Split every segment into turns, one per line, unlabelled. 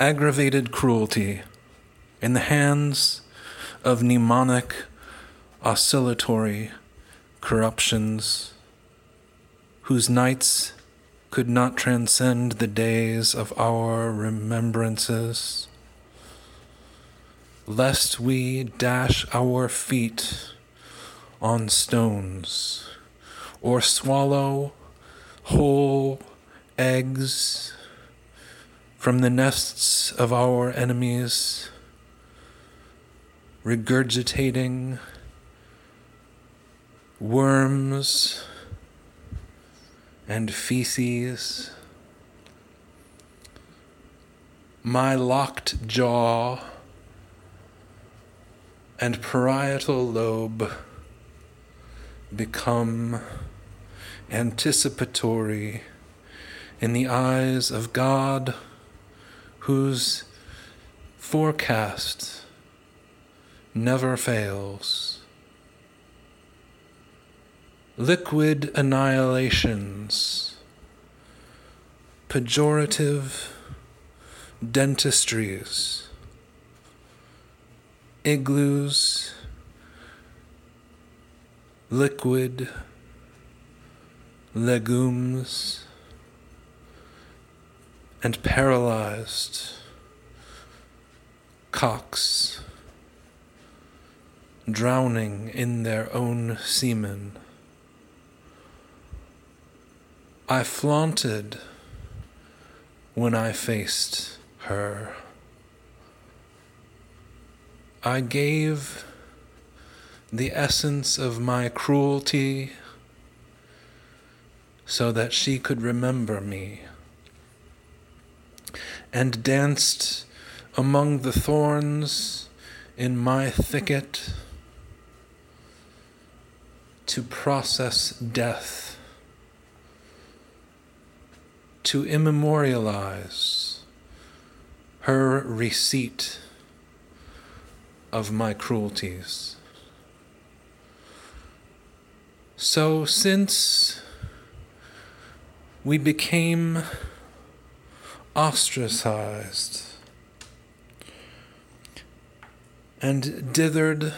aggravated cruelty in the hands of mnemonic oscillatory corruptions whose nights could not transcend the days of our remembrances, lest we dash our feet on stones or swallow whole eggs from the nests of our enemies, regurgitating worms and feces. My locked jaw and parietal lobe become anticipatory in the eyes of God, whose forecast never fails. Liquid annihilations, pejorative dentistries, igloos, liquid legumes, and paralyzed cocks drowning in their own semen. I flaunted when I faced her. I gave the essence of my cruelty so that she could remember me, and danced among the thorns in my thicket to process death, to immemorialize her receipt of my cruelties. So, since we became ostracized and dithered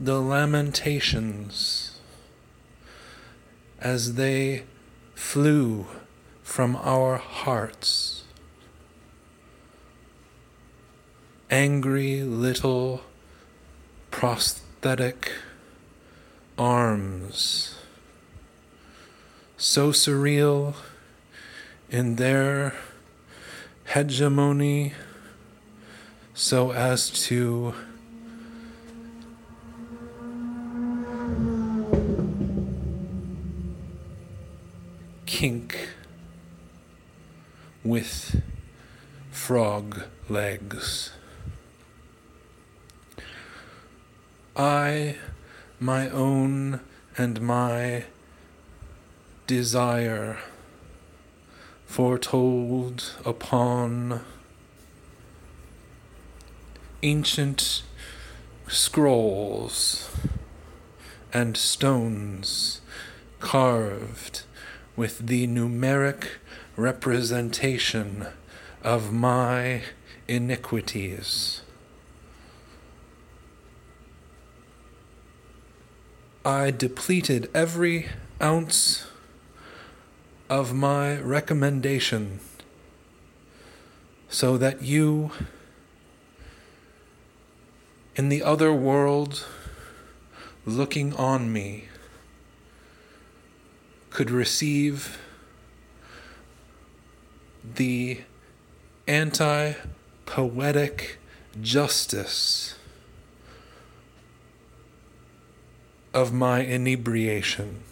the lamentations as they flew from our hearts. Angry little prosthetic arms, so surreal in their hegemony, so as to kink with frog legs. I, my own, and my desire foretold upon ancient scrolls and stones carved with the numeric representation of my iniquities. I depleted every ounce of my recommendation so that you, in the other world, looking on me, could receive the anti poetic justice of my inebriation.